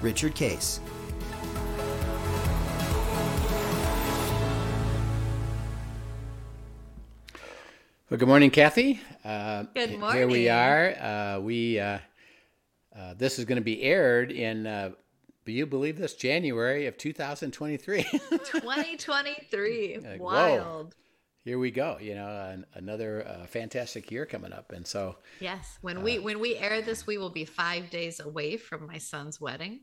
Richard Case. Well, good morning, Kathy. Uh, Good morning. Here we are. Uh, we uh, uh, this is going to be aired in. Uh, do you believe this? January of 2023. 2023. Like, whoa. Here we go. You know, an, another uh, fantastic year coming up, and so Yes. When we when we air this, we will be five days away from my son's wedding.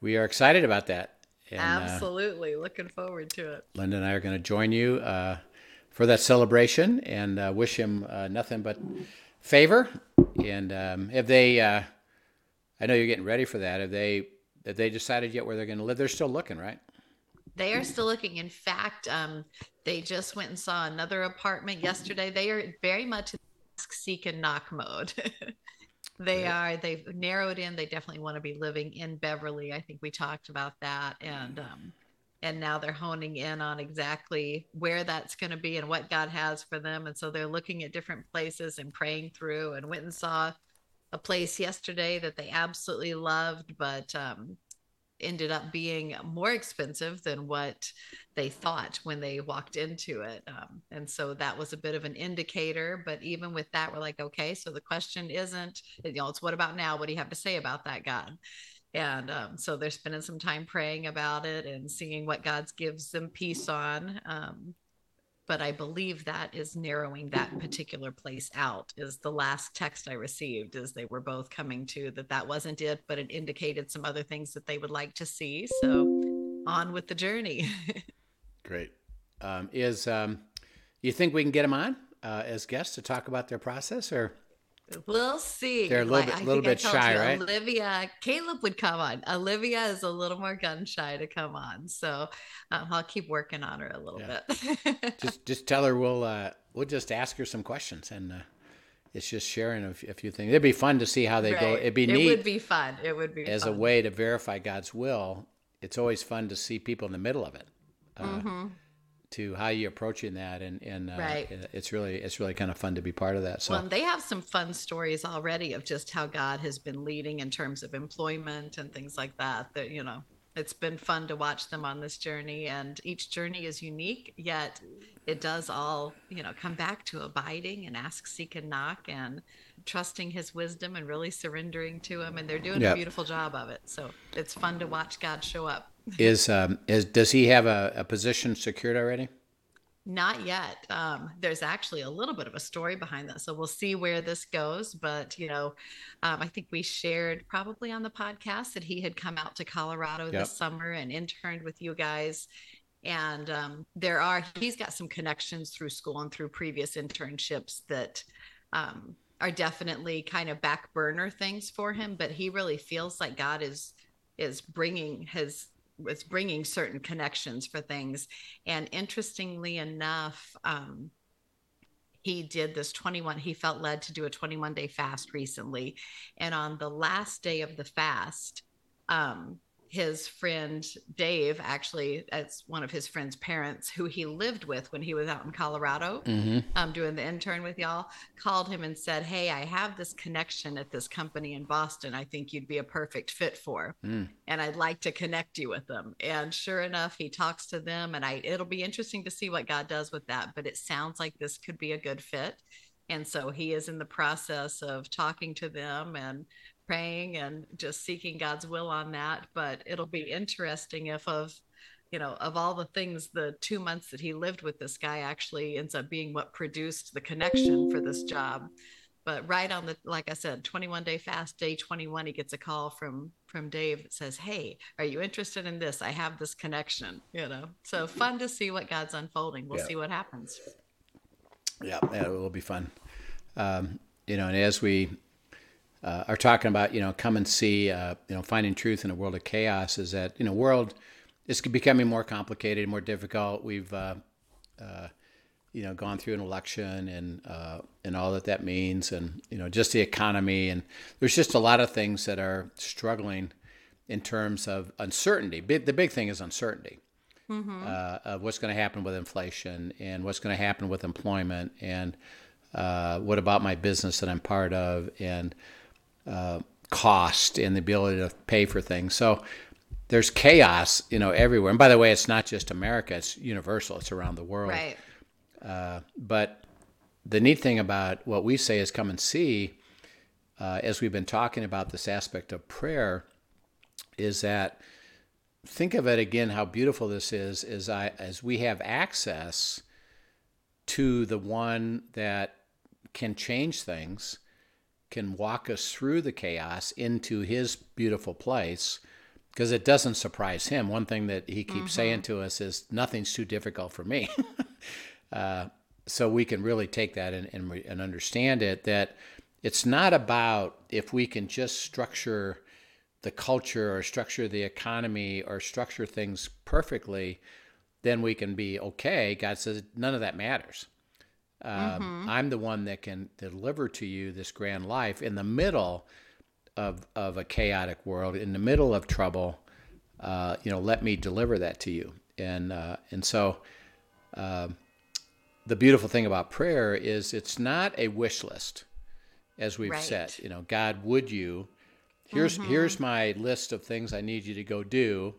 we are excited about that. And, uh, Absolutely. Looking forward to it. Linda and I are going to join you uh, for that celebration and uh, wish him uh, nothing but favor. And um, have they? Uh, I know you're getting ready for that. Have they? Have they decided yet where they're going to live? They're still looking, right? They are still looking. In fact, um, they just went and saw another apartment yesterday. They are very much in ask, seek, and knock mode. they are. They've narrowed in. They definitely want to be living in Beverly. I think we talked about that, and um, and now they're honing in on exactly where that's going to be and what God has for them. And so they're looking at different places and praying through. And went and saw a place yesterday that they absolutely loved, but um, ended up being more expensive than what they thought when they walked into it. Um, and so that was a bit of an indicator. But even with that, we're like, okay, so the question isn't, you know, it's what about now? What do you have to say about that, God? And um, so they're spending some time praying about it and seeing what God gives them peace on. Um, but I believe that is narrowing that particular place out. Is the last text I received is they were both coming to that that wasn't it, but it indicated some other things that they would like to see. So on with the journey. Great. Um, is um, you think we can get them on uh, as guests to talk about their process, or We'll see. They're a little bit- I little bit told shy, you, right? Olivia, Caleb would come on. Olivia is a little more gun shy to come on, so um, I'll keep working on her a little Yeah. bit. just just tell her we'll uh, we'll just ask her some questions and uh, it's just sharing a, f- a few things. It'd be fun to see how they go. It'd be neat. It would be fun. It would be as a way to verify God's will. It's always fun to see people in the middle of it. Uh, Mhm. To how you are approaching that, and and uh, Right. it's really it's really kind of fun to be part of that. So Well, they have some fun stories already of just how God has been leading in terms of employment and things like that. That you know, it's been fun to watch them on this journey, and each journey is unique. Yet, it does all you know come back to abiding and ask, seek, and knock, and trusting His wisdom and really surrendering to Him. And they're doing Yep. a beautiful job of it. So it's fun to watch God show up. Is um, is does he have a, a position secured already? Not yet. Um, there's actually a little bit of a story behind that. So we'll see where this goes. But, you know, um, I think we shared probably on the podcast that he had come out to Colorado Yep. this summer and interned with you guys. And um, there are, he's got some connections through school and through previous internships that um, are definitely kind of back burner things for him. But he really feels like God is is bringing his is bringing certain connections for things and interestingly enough, um, he did this 21, he felt led to do a 21 day fast recently. And on the last day of the fast, um, his friend Dave, actually, that's one of his friend's parents who he lived with when he was out in Colorado Mm-hmm. um, doing the intern with y'all, called him and said, Hey, I have this connection at this company in Boston. I think you'd be a perfect fit for Mm. and I'd like to connect you with them. And sure enough, he talks to them, and I it'll be interesting to see what God does with that. But it sounds like this could be a good fit, and so he is in the process of talking to them and praying and just seeking God's will on that. But it'll be interesting if of you know of all the things the two months that he lived with this guy actually ends up being what produced the connection for this job but right on the like i said 21 day fast day 21 he gets a call from from dave that says hey are you interested in this i have this connection you know so fun to see what god's unfolding we'll Yeah. see what happens Yeah, yeah, it will be fun. Um, you know, and as we uh, are talking about, you know, come and see, uh, you know, finding truth in a world of chaos is that, you know, world is becoming more complicated, more difficult. We've, uh, uh, you know, gone through an election and uh, and all that that means, and you know, just the economy, and there's just a lot of things that are struggling in terms of uncertainty. The big thing is uncertainty mm-hmm. uh, of what's going to happen with inflation and what's going to happen with employment, and uh, what about my business that I'm part of, and uh, cost and the ability to pay for things. So there's chaos, you know, everywhere. And by the way, it's not just America; it's universal. It's around the world. Right. Uh, but the neat thing about what we say is come and see, uh, as we've been talking about this aspect of prayer, is that think of it again how beautiful this is is I as we have access to the one that can change things, can walk us through the chaos into his beautiful place because it doesn't surprise him. One thing that he keeps mm-hmm. saying to us is nothing's too difficult for me. uh, so we can really take that and, and, and understand it that it's not about if we can just structure the culture or structure the economy or structure things perfectly, then we can be okay. God says none of that matters. Um, mm-hmm. I'm the one that can deliver to you this grand life in the middle of, of a chaotic world, in the middle of trouble. Uh, you know, let me deliver that to you. And uh, and so, uh, the beautiful thing about prayer is it's not a wish list, as we've right. said. You know, God, would you? Here's mm-hmm. here's my list of things I need you to go do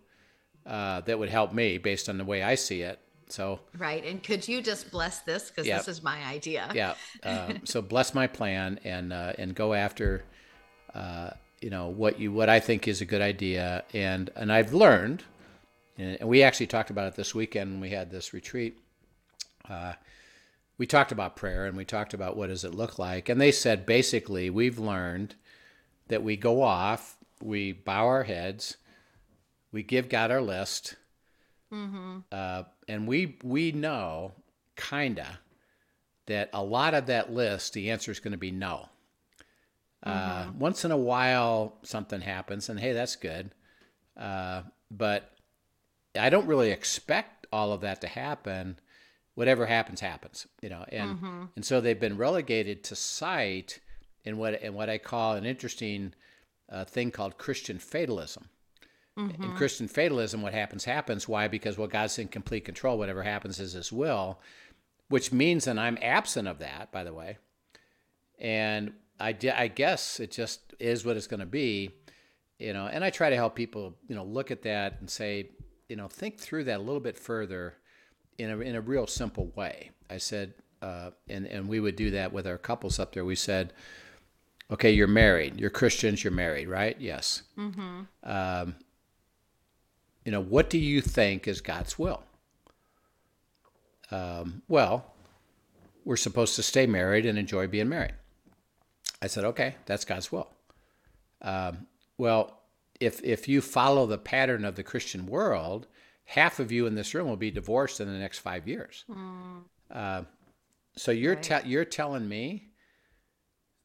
uh, that would help me based on the way I see it. So right, and could you just bless this because this is my idea? Yeah. Uh, so bless my plan and uh, and go after, uh, you know what you what I think is a good idea, and and I've learned, and we actually talked about it this weekend when we had this retreat. Uh, we talked about prayer and we talked about what does it look like, and they said basically we've learned that we go off, we bow our heads, we give God our list, mm-hmm. uh, and we we know kinda that a lot of that list, the answer is going to be no. Uh, mm-hmm. Uh, once in a while, something happens, and hey, that's good. Uh, but I don't really expect all of that to happen. Whatever happens, happens, you know. And mm-hmm. and so they've been relegated to sight in what in what I call an interesting uh, thing called Christian fatalism. Mm-hmm. In Christian fatalism, what happens happens. Why? Because well, God's in complete control. Whatever happens is His will, which means that I'm absent of that. By the way, and I, I guess it just is what it's going to be, you know. And I try to help people, you know, look at that and say, you know, think through that a little bit further, in a in a real simple way. I said, uh, and and we would do that with our couples up there. We said okay, you're married. You're Christians. You're married, right? Yes. Mm-hmm. Um, you know, what do you think is God's will? Um, well, we're supposed to stay married and enjoy being married. I said, okay, that's God's will. Um, well, if if you follow the pattern of the Christian world, half of you in this room will be divorced in the next five years. Mm. Uh, so you're right. te- you're telling me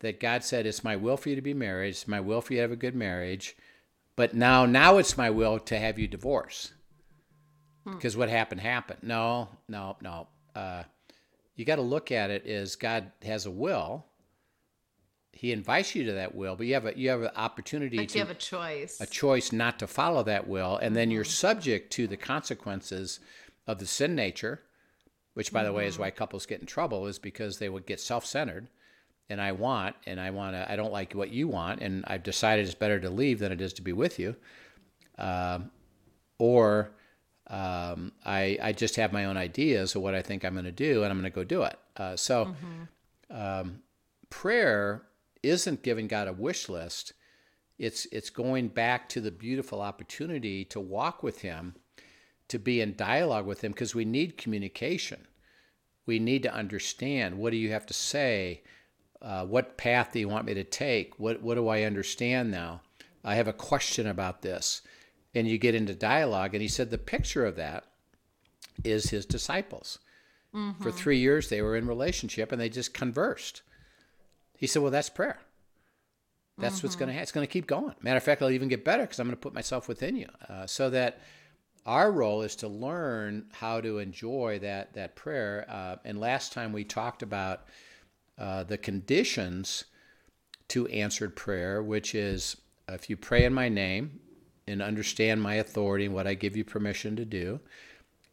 that God said, It's my will for you to be married, it's my will for you to have a good marriage, but now now it's my will to have you divorce. Because hmm. what happened happened. No, no, no. Uh, you got to look at it as God has a will. He invites you to that will, but you have a you have an opportunity but to you have a choice. A choice not to follow that will, and then you're mm-hmm. subject to the consequences of the sin nature, which by mm-hmm. the way is mm-hmm. why couples get in trouble, is because they would get self-centered and I want, and I want to, I don't like what you want, and I've decided it's better to leave than it is to be with you. Um, or um, I, I just have my own ideas of what I think I'm going to do, and I'm going to go do it. Uh, so mm-hmm. um, prayer isn't giving God a wish list. It's, it's going back to the beautiful opportunity to walk with Him, to be in dialogue with Him, because we need communication. We need to understand what do you have to say? Uh, what path do you want me to take? What, what do I understand now? I have a question about this. And you get into dialogue. And he said the picture of that is his disciples. Mm-hmm. For three years, they were in relationship and they just conversed. He said, Well, that's prayer. That's what's going to happen. It's going to keep going. Matter of fact, it'll even get better because I'm going to put myself within you, uh, so that our role is to learn how to enjoy that that prayer. Uh, and last time we talked about uh, the conditions to answered prayer, which is if you pray in my name and understand my authority and what I give you permission to do,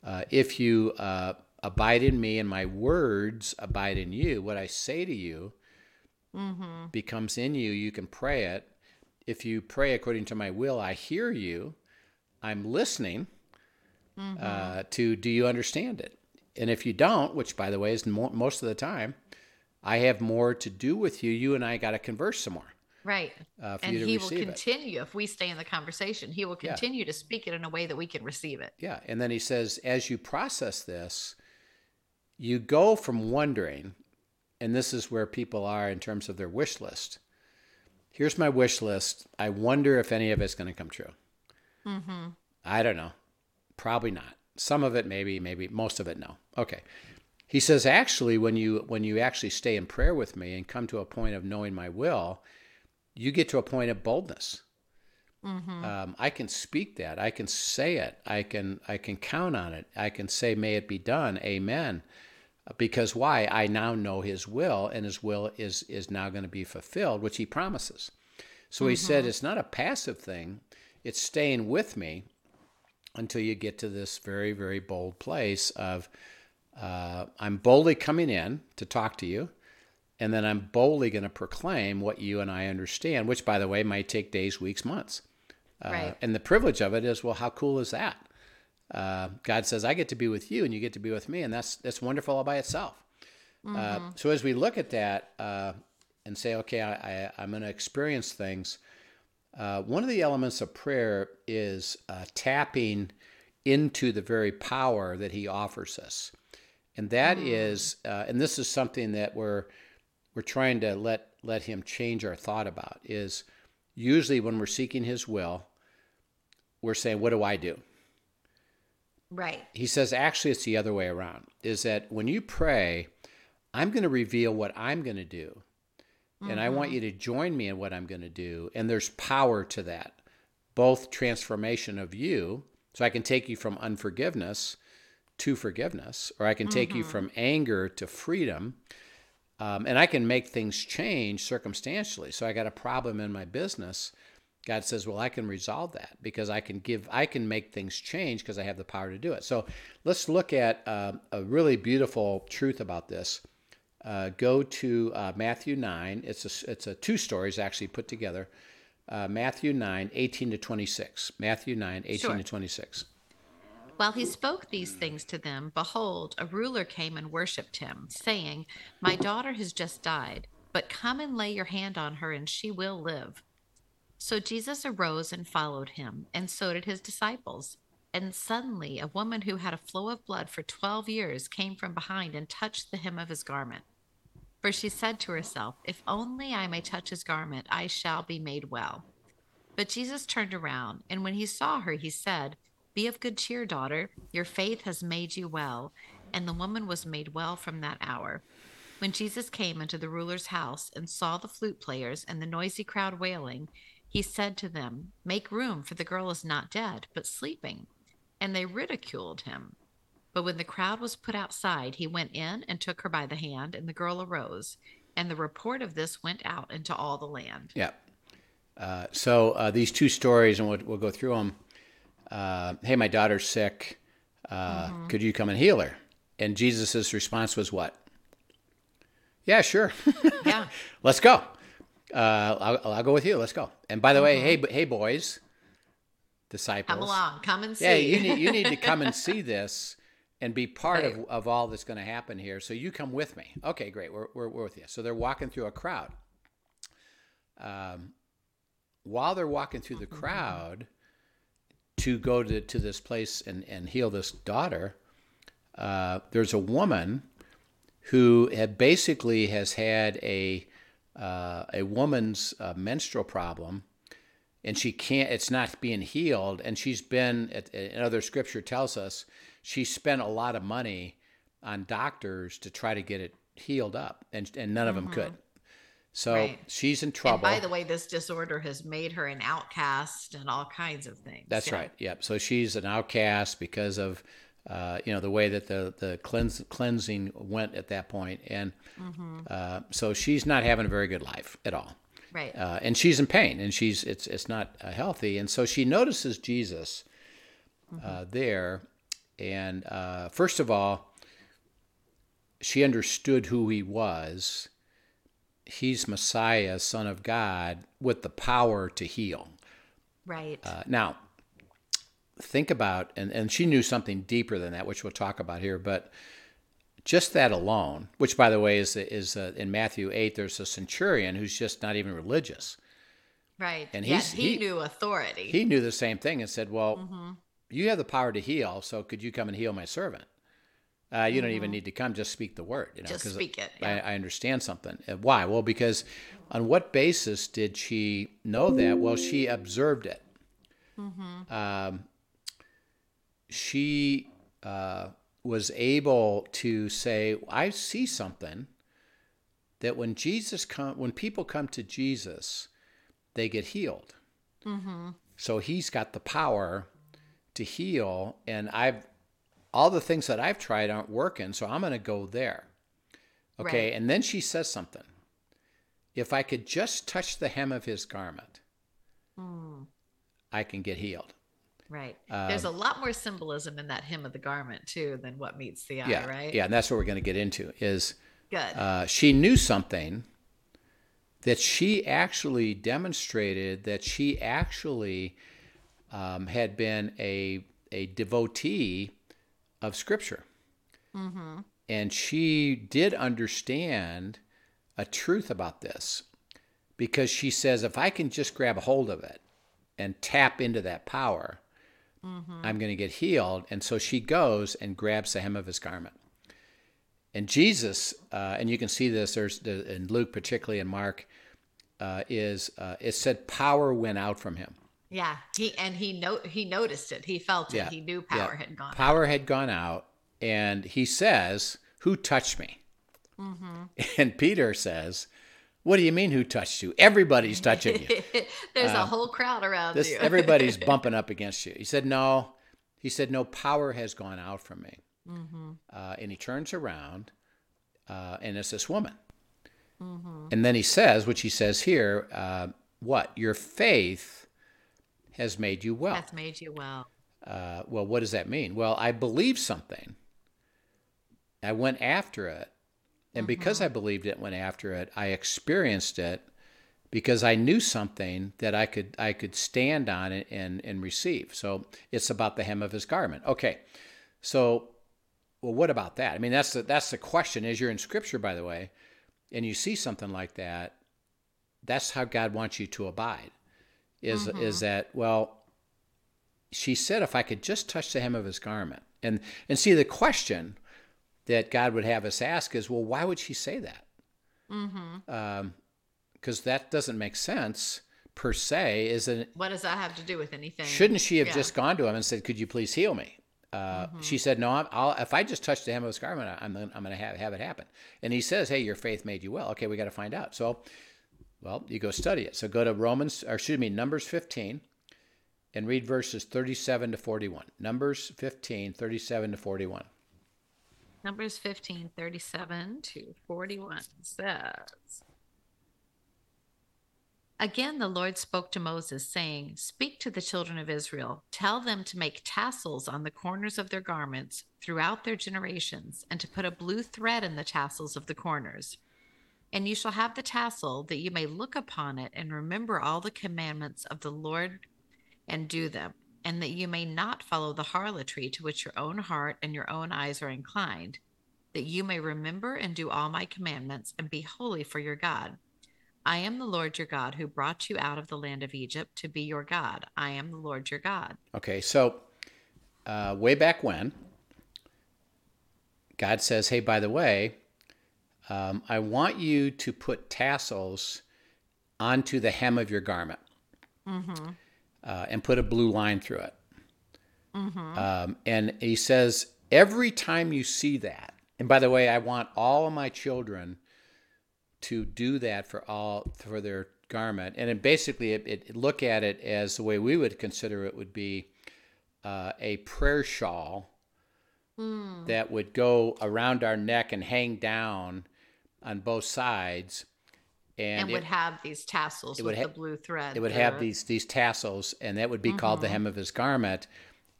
uh, if you uh, abide in me and my words abide in you, what I say to you mm-hmm. becomes in you. You can pray it. If you pray according to my will, I hear you. I'm listening mm-hmm. uh, to do you understand it? And if you don't, which by the way is mo- most of the time, I have more to do with you. You and I got to converse some more. Right. Uh, and he will continue, it. if we stay in the conversation, he will continue yeah. to speak it in a way that we can receive it. Yeah. And then he says, as you process this, you go from wondering, and this is where people are in terms of their wish list. Here's my wish list. I wonder if any of it's going to come true. Mm-hmm. I don't know. Probably not. Some of it, maybe, maybe most of it, no. Okay. He says, actually, when you when you actually stay in prayer with me and come to a point of knowing my will, you get to a point of boldness. Mm-hmm. Um, I can speak that. I can say it. I can I can count on it. I can say, "May it be done." Amen. Because why? I now know His will, and His will is is now going to be fulfilled, which He promises. So mm-hmm. He said, mm-hmm. it's not a passive thing. It's staying with me until you get to this very very bold place of uh, I'm boldly coming in to talk to you, and then I'm boldly going to proclaim what you and I understand, which, by the way, might take days, weeks, months. Uh, right. And the privilege of it is, well, how cool is that? Uh, God says, I get to be with you, and you get to be with me, and that's that's wonderful all by itself. Uh, mm-hmm. so as we look at that uh, and say, okay, I, I, am going to experience things. Uh, one of the elements of prayer is tapping into the very power that He offers us and that mm. is, uh, and this is something that we're we're trying to let let him change our thought about is usually when we're seeking his will we're saying what do i do right he says actually it's the other way around is that when you pray i'm going to reveal what i'm going to do mm-hmm. and i want mm-hmm. you to join me in what i'm going to do and there's power to that both transformation of you so i can take you from unforgiveness to forgiveness, or I can take mm-hmm. you from anger to freedom. Um, and I can make things change circumstantially. So I got a problem in my business. God says, well, I can resolve that because I can give, I can make things change because I have the power to do it. So let's look at uh, a really beautiful truth about this. Uh, go to uh, Matthew 9. It's a, it's a two stories actually put together. Uh, Matthew 9, 18 to 26. Matthew 9, 18 sure. to 26. While he spoke these things to them, behold, a ruler came and worshipped him, saying, My daughter has just died, but come and lay your hand on her, and she will live. So Jesus arose and followed him, and so did his disciples. And suddenly a woman who had a flow of blood for twelve years came from behind and touched the hem of his garment. For she said to herself, If only I may touch his garment, I shall be made well. But Jesus turned around, and when he saw her, he said, be of good cheer, daughter. Your faith has made you well. And the woman was made well from that hour. When Jesus came into the ruler's house and saw the flute players and the noisy crowd wailing, he said to them, Make room, for the girl is not dead, but sleeping. And they ridiculed him. But when the crowd was put outside, he went in and took her by the hand, and the girl arose. And the report of this went out into all the land. Yeah. Uh, so uh, these two stories, and we'll, we'll go through them uh, hey, my daughter's sick. Uh, mm-hmm. Could you come and heal her? And Jesus' response was what? Yeah, sure. Yeah. Let's go. Uh, I'll, I'll, go with you. Let's go. And by the mm-hmm. way, hey, hey, boys, disciples, come along, come and see. Yeah, you need you need to come and see this and be part right. of, of all that's going to happen here. So you come with me. Okay, great. We're, we're, we're with you. So they're walking through a crowd. Um, while they're walking through the mm-hmm. crowd, to go to, to this place and, and heal this daughter, uh, there's a woman who had basically has had a uh, a woman's uh, menstrual problem, and she can't. It's not being healed, and she's been. Another scripture tells us she spent a lot of money on doctors to try to get it healed up, and and none of mm-hmm. them could. So Right. she's in And trouble. by the way, this disorder has made her an outcast and all kinds of things. That's Yeah. right. Yep. So she's an outcast because of uh, you know the way that the the cleanse, cleansing went at that point, and Mm-hmm. uh, so she's not having a very good life at all. Right. uh, and she's in pain, and she's it's it's not uh, healthy, and so she notices Jesus uh, there, and uh, first of all, she understood who he was. He's Messiah, Son of God, with the power to heal. right. Uh, now, think about, and, and she knew something deeper than that, which we'll talk about here, but just that alone, which by the way is, is uh, in Matthew 8, there's a centurion who's just not even religious. right. and he's- he, he- knew authority. He knew the same thing and said, Well, Mm-hmm. you have the power to heal, so could you come and heal my servant? Uh, you don't even need to come, just speak the word. You know, Mm-hmm. Just speak it, I, yeah. I understand something. Uh, Why? Well, because on what basis did she know that? Well, she observed it. Mm-hmm. Um, she uh, was able to say, "I see something." That when Jesus come, when people come to Jesus, they get healed. So he's got the power to heal, and I've all the things that I've tried aren't working, so I'm going to go there. Okay, Right. and then she says something. If I could just touch the hem of his garment, I can get healed. right. There's a Um, lot more symbolism in that hem of the garment too than what meets the eye. yeah, Right. yeah, and that's what we're going to get into. Is Good. uh, she knew something that she actually demonstrated that she actually um, had been a a devotee of Scripture, and she did understand a truth about this because she says, if I can just grab a hold of it and tap into that power, I'm going to get healed. And so she goes and grabs the hem of his garment. And Jesus, uh, and you can see this there's the, in Luke, particularly in Mark, uh, is uh, it said power went out from him. Yeah. He and he no he noticed it. He felt it. He knew Yeah. power had gone. Power had gone out, and he says, "Who touched me?" Mm-hmm. And Peter says, "What do you mean, who touched you? Everybody's touching you. There's a whole crowd around Uh, This you. everybody's bumping up against you." He said, "No." He said, "No power has gone out from me." Mm-hmm. Uh, and he turns around, uh, and it's this woman. Mm-hmm. And then he says, which he says here, uh, "What your faith has made you well." That's made you well. Uh, well, what does that mean? Well, I believe something. I went after it. And because I believed it, went after it, I experienced it because I knew something that I could I could stand on it and, and receive. So it's about the hem of his garment. Okay. So well, what about that? I mean, that's the that's the question. As you're in scripture, by the way, and you see something like that, that's how God wants you to abide. Is mm-hmm. is that well, she said, if I could just touch the hem of his garment. And and see the question that God would have us ask is, well, why would she say that? Mm-hmm. Um, because that doesn't make sense per se. is it What does that have to do with anything? shouldn't she have Yeah. just gone to him and said, "Could you please heal me?" Uh, mm-hmm. She said, "No, I'm, I'll, if I just touch the hem of his garment, I'm, I'm going to have, have it happen." And he says, "Hey, your faith made you well." Okay, we got to find out. So, well, you go study it. So go to Romans, or excuse me, Numbers 15, and read verses 37 to 41. Numbers 15, 37 to 41. Numbers 15, 37 to 41 says, Again, the Lord spoke to Moses, saying, Speak to the children of Israel. Tell them to make tassels on the corners of their garments throughout their generations, and to put a blue thread in the tassels of the corners. And you shall have the tassel, that you may look upon it and remember all the commandments of the Lord and do them, and that you may not follow the harlotry to which your own heart and your own eyes are inclined, that you may remember and do all my commandments and be holy for your God. I am the Lord your God who brought you out of the land of Egypt to be your God. I am the Lord your God. Okay, so uh, way back when, God says, "Hey, by the way, um, I want you to put tassels onto the hem of your garment, uh, and put a blue line through it." Um, and he says, every time you see that, and by the way, I want all of my children to do that for all for their garment, and it basically it, it look at it as the way we would consider it would be uh, a prayer shawl that would go around our neck and hang down on both sides, and, And, it, would have these tassels it would with ha- the blue thread. it would have these these tassels, and that would be called the hem of his garment,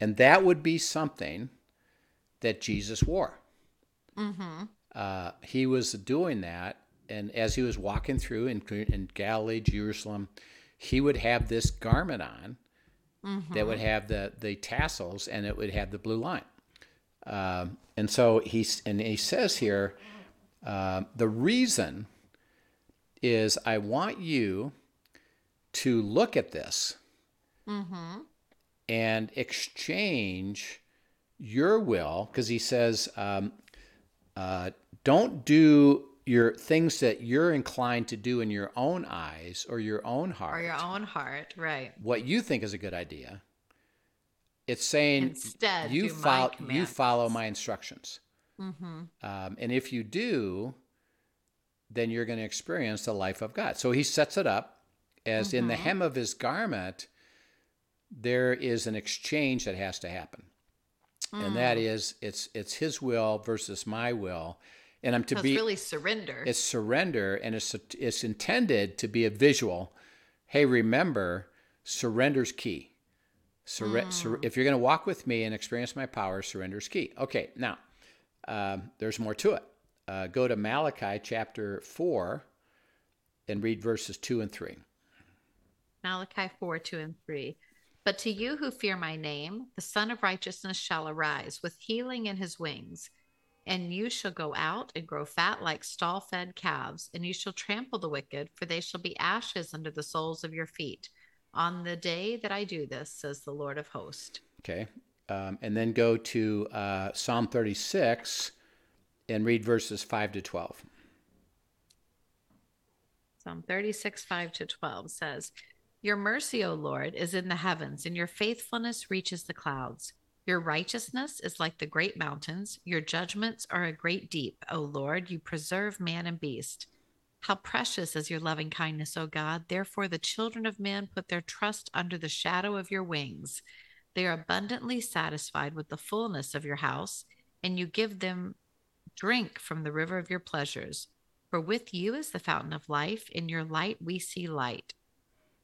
and that would be something that Jesus wore. Uh, he was doing that, and as he was walking through in, in Galilee, Jerusalem, he would have this garment on that would have the the tassels, and it would have the blue line. Um, and so he's and he says here, uh, the reason is I want you to look at this and exchange your will, because he says, um, uh, don't do your things that you're inclined to do in your own eyes or your own heart, or your own heart, right? what you think is a good idea. It's saying Instead, you you follow my instructions, Mm-hmm. um, and if you do, then you're going to experience the life of God. So he sets it up as in the Mm-hmm. hem of his garment, there is an exchange that has to happen. And that Mm. it's it's his will versus my will. And I'm to So be really surrender. it's surrender and it's it's intended to be a visual. Hey, remember, surrender's key. Surre- sur- if you're going to walk with me and experience my power, surrender's key. Okay, now um, there's more to it. Uh, go to Malachi chapter 4 and read verses 2 and 3. Malachi 4 2 and 3. But to you who fear my name, the Sun of Righteousness shall arise with healing in his wings. And you shall go out and grow fat like stall fed calves, and you shall trample the wicked, for they shall be ashes under the soles of your feet. On the day that I do this, says the Lord of hosts. Okay. Um, and then go to uh, Psalm 36 and read verses 5 to 12. Psalm 36, 5 to 12 says, Your mercy, O Lord, is in the heavens, and your faithfulness reaches the clouds. Your righteousness is like the great mountains. Your judgments are a great deep, O Lord. You preserve man and beast. How precious is your loving kindness, O God. Therefore, the children of men put their trust under the shadow of your wings. They are abundantly satisfied with the fullness of your house, and you give them drink from the river of your pleasures. For with you is the fountain of life. In your light we see light.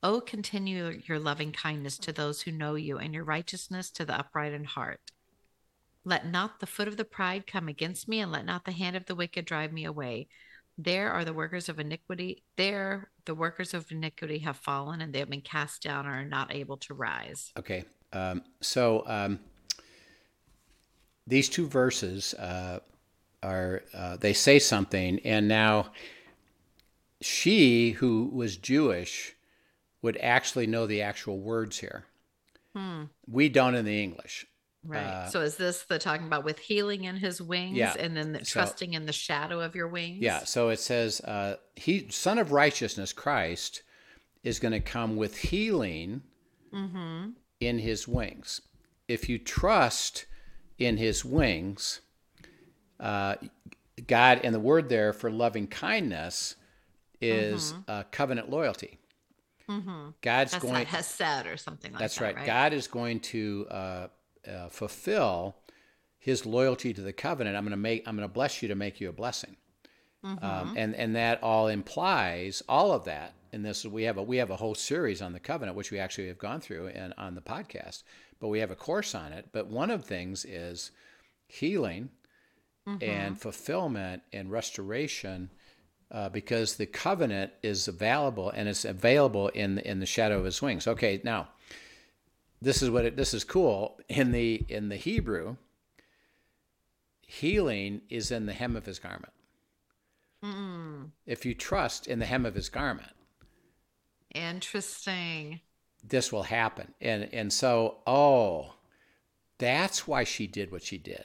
Oh, continue your loving kindness to those who know you, and your righteousness to the upright in heart. Let not the foot of the pride come against me, and let not the hand of the wicked drive me away. There are the workers of iniquity. There the workers of iniquity have fallen, and they have been cast down and are not able to rise. Okay. Um, so um, these two verses uh, are, uh, they say something, and now she, who was Jewish, would actually know the actual words here. We don't in the English. Right. so is this the talking about with healing in his wings Yeah. and then the, So- trusting in the shadow of your wings? Yeah, so it says, uh, "He, Son of Righteousness, Christ, is going to come with healing in His wings. If you trust in His wings, uh, God, and the word there for loving kindness is uh, covenant loyalty. God's That's going. has said or something like That's that. That's right. God is going to uh, uh, fulfill His loyalty to the covenant. I'm going to make. I'm going to bless you to make you a blessing. Um, and and that all implies all of that. And this we have a we have a whole series on the covenant, which we actually have gone through and on the podcast. But we have a course on it. But one of things is healing and fulfillment and restoration uh, because the covenant is available and it's available in in the shadow of his wings. Okay, now this is what it, this is cool in the in the Hebrew. Healing is in the hem of his garment. If you trust in the hem of his garment, Interesting. this will happen. And and so, oh, that's why she did what she did.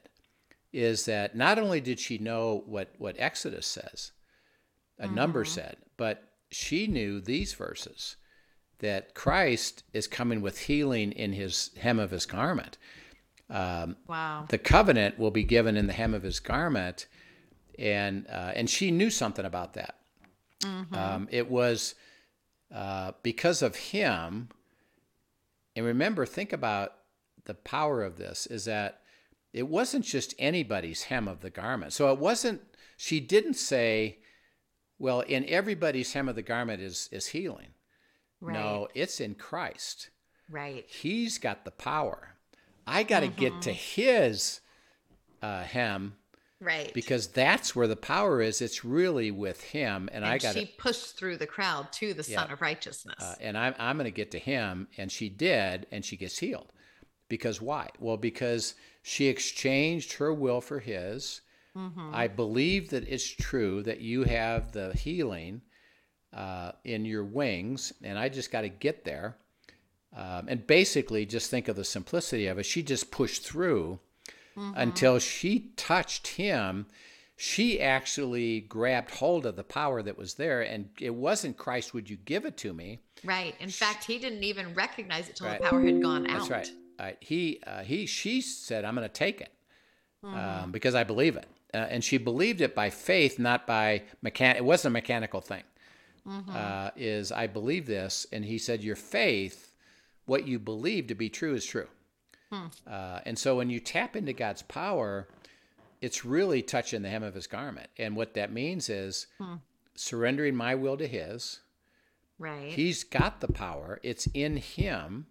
Is that not only did she know what what Exodus says, a number said, but she knew these verses that Christ is coming with healing in his hem of his garment. Wow. The covenant will be given in the hem of his garment, and uh, and she knew something about that. Mm-hmm. Um, it was uh, because of him. And remember, think about the power of this is that it wasn't just anybody's hem of the garment. So it wasn't, she didn't say, well, in everybody's hem of the garment is, is healing. Right. No, it's in Christ. Right. He's got the power. I got to get to his uh, hem Right. because that's where the power is. It's really with him, and, and I got she pushed through the crowd to the Son of Righteousness. uh, and I'm I'm going to get to him, and she did, and she gets healed. Because why? Well, because she exchanged her will for his. Mm-hmm. I believe that it's true that you have the healing uh, in your wings, and I just got to get there. Um, and basically, just think of the simplicity of it. She just pushed through until she touched him. She actually grabbed hold of the power that was there, and it wasn't Christ, would you give it to me? right. In fact, he didn't even recognize it till Right. the power had gone out. That's right. Uh, he, uh, he, she said, "I'm going to take it Mm-hmm. um, because I believe it," uh, and she believed it by faith, not by mechan. It wasn't a mechanical thing. Mm-hmm. Uh, is I believe this, and he said, "Your faith, what you believe to be true, is true." Hmm. Uh, and so when you tap into God's power, it's really touching the hem of His garment, and what that means is Hmm. surrendering my will to His. Right. He's got the power. It's in him.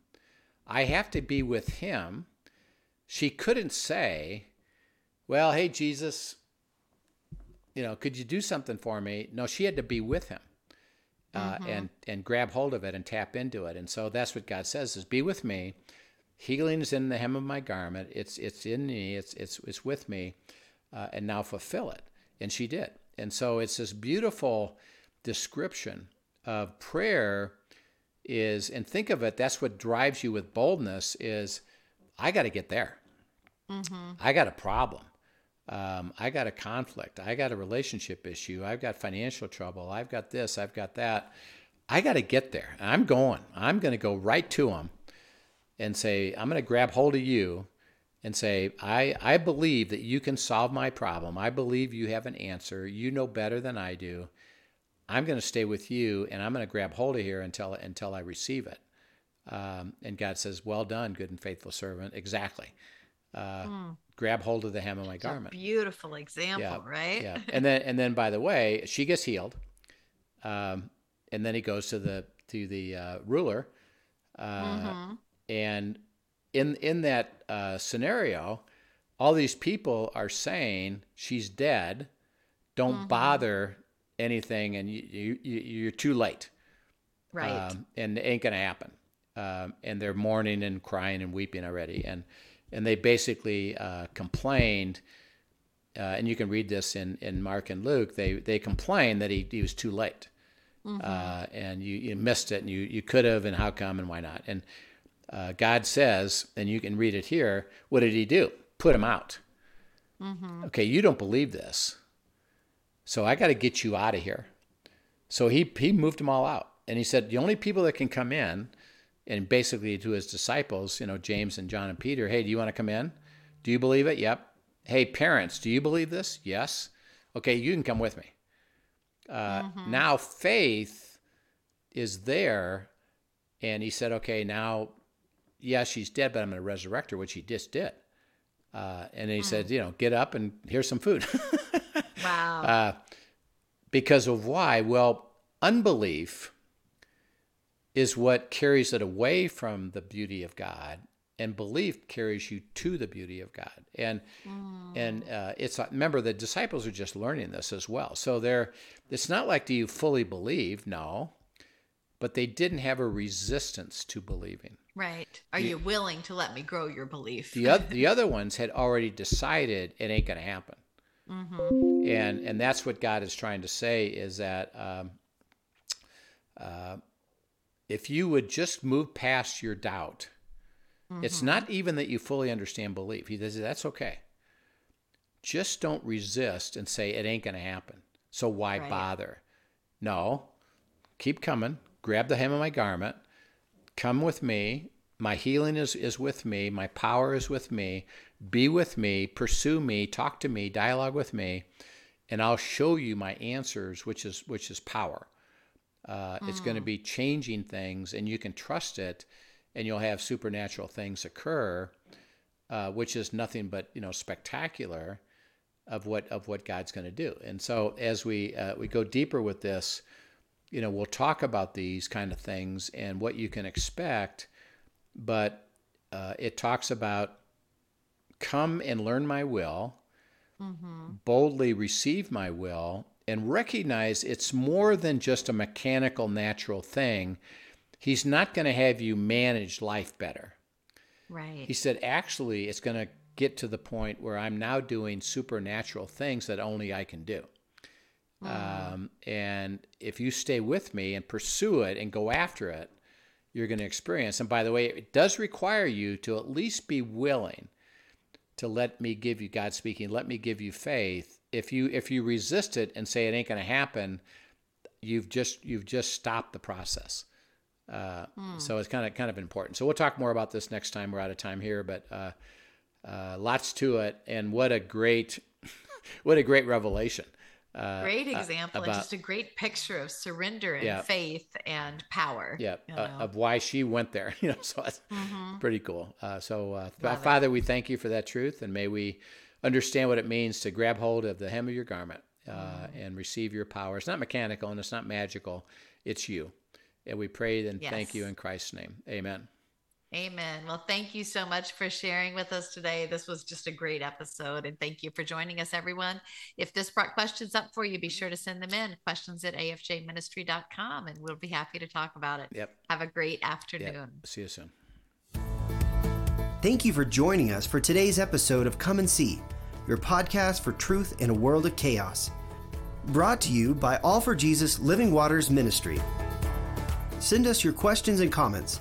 I have to be with him. She couldn't say, Well, hey, Jesus, you know, could you do something for me? No, she had to be with him. Uh, and and grab hold of it and tap into it, and so that's what God says: is be with me. Healing is in the hem of my garment. It's it's in me. It's it's it's with me, uh, and now fulfill it. And she did. And so it's this beautiful description of prayer is and think of it that's what drives you with boldness is i got to get there. I got a problem. Um, i got a conflict. I got a relationship issue. I've got financial trouble. I've got this. I've got that. I got to get there. I'm going. I'm going to go right to him and say i'm going to grab hold of you and say I, I believe that you can solve my problem i believe you have an answer you know better than i do I'm going to stay with you and I'm going to grab hold of here until until I receive it. Um, and God says, "Well done, good and faithful servant." Exactly. Uh, Grab hold of the hem of my garment. beautiful example, Yeah, right? Yeah. And then and then by the way, she gets healed. Um, and then he goes to the to the uh, ruler, uh, Mhm. And in in that uh, scenario, all these people are saying she's dead. Don't Mm-hmm. bother anything, and you, you you- you're too late. Right. Um, and it ain't gonna happen. Um, and they're mourning and crying and weeping already, and and they basically uh, complained. Uh, and you can read this in, in Mark and Luke. They they complained that he, he was too late, uh, and you, you missed it, and you you could have, and how come, and why not? And uh, God says, and you can read it here. What did He do? Put him out. Okay, you don't believe this, so I got to get you out of here. So he he moved them all out, and he said the only people that can come in, and basically to his disciples, you know, James and John and Peter, hey, do you want to come in? Do you believe it? Yep. Hey, parents, do you believe this? Yes. Okay, you can come with me. Uh, Now faith is there, and he said, okay, now, yeah, she's dead, but I'm going to resurrect her, which he just did. Uh, and he said, you know, get up and here's some food. wow. Uh, because of why? Well, unbelief is what carries it away from the beauty of God, and belief carries you to the beauty of God. And and uh, it's remember the disciples are just learning this as well. So they're it's not like do you fully believe? No, but they didn't have a resistance to believing. right. Are you willing to let me grow your belief? The other, the other ones had already decided it ain't going to happen. Mm-hmm. And and that's what God is trying to say is that um, uh, if you would just move past your doubt, it's Mm-hmm. not even that you fully understand belief. He says that's okay. Just don't resist and say it ain't going to happen. So why Right. bother? No, keep coming. Grab the hem of my garment. Come with me. My healing is, is with me. My power is with me. Be with me. Pursue me. Talk to me. Dialogue with me. and I'll show you my answers, which is which is power. Uh, It's going to be changing things, and you can trust it, and you'll have supernatural things occur, uh, which is nothing but you know spectacular of what of what God's going to do. And so as we uh, we go deeper with this, you know, we'll talk about these kind of things and what you can expect, but uh, it talks about come and learn my will, boldly receive my will, and recognize it's more than just a mechanical, natural thing. He's not going to have you manage life better. Right. He said, actually, it's going to get to the point where I'm now doing supernatural things that only I can do. Um, and if you stay with me and pursue it and go after it, you're going to experience. And by the way, it does require you to at least be willing to let me give you God speaking. Let me give you faith. If you if you resist it and say it ain't going to happen, you've just you've just stopped the process. Uh, So it's kind of kind of important. So we'll talk more about this next time. We're out of time here, but uh, uh, lots to it. And what a great what a great revelation. Uh, great uh, example and about- just a great picture of surrender and Yeah. faith and power. yeah, you uh, of why she went there. You know, so it's Mhm. pretty cool. Uh, so, uh, Love it. Father, we thank you for that truth, and may we understand what it means to grab hold of the hem of your garment uh, Mm. and receive your power. It's not mechanical and it's not magical; it's you. And we pray and thank you in Christ's name. Amen. Amen. Well, thank you so much for sharing with us today. This was just a great episode. And thank you for joining us, everyone. If this brought questions up for you, be sure to send them in questions at afjministry.com and we'll be happy to talk about it. Yep. Have a great Yep. afternoon. See you soon. Thank you for joining us for today's episode of Come and See, your podcast for truth in a world of chaos. Brought to you by All for Jesus Living Waters Ministry. Send us your questions and comments,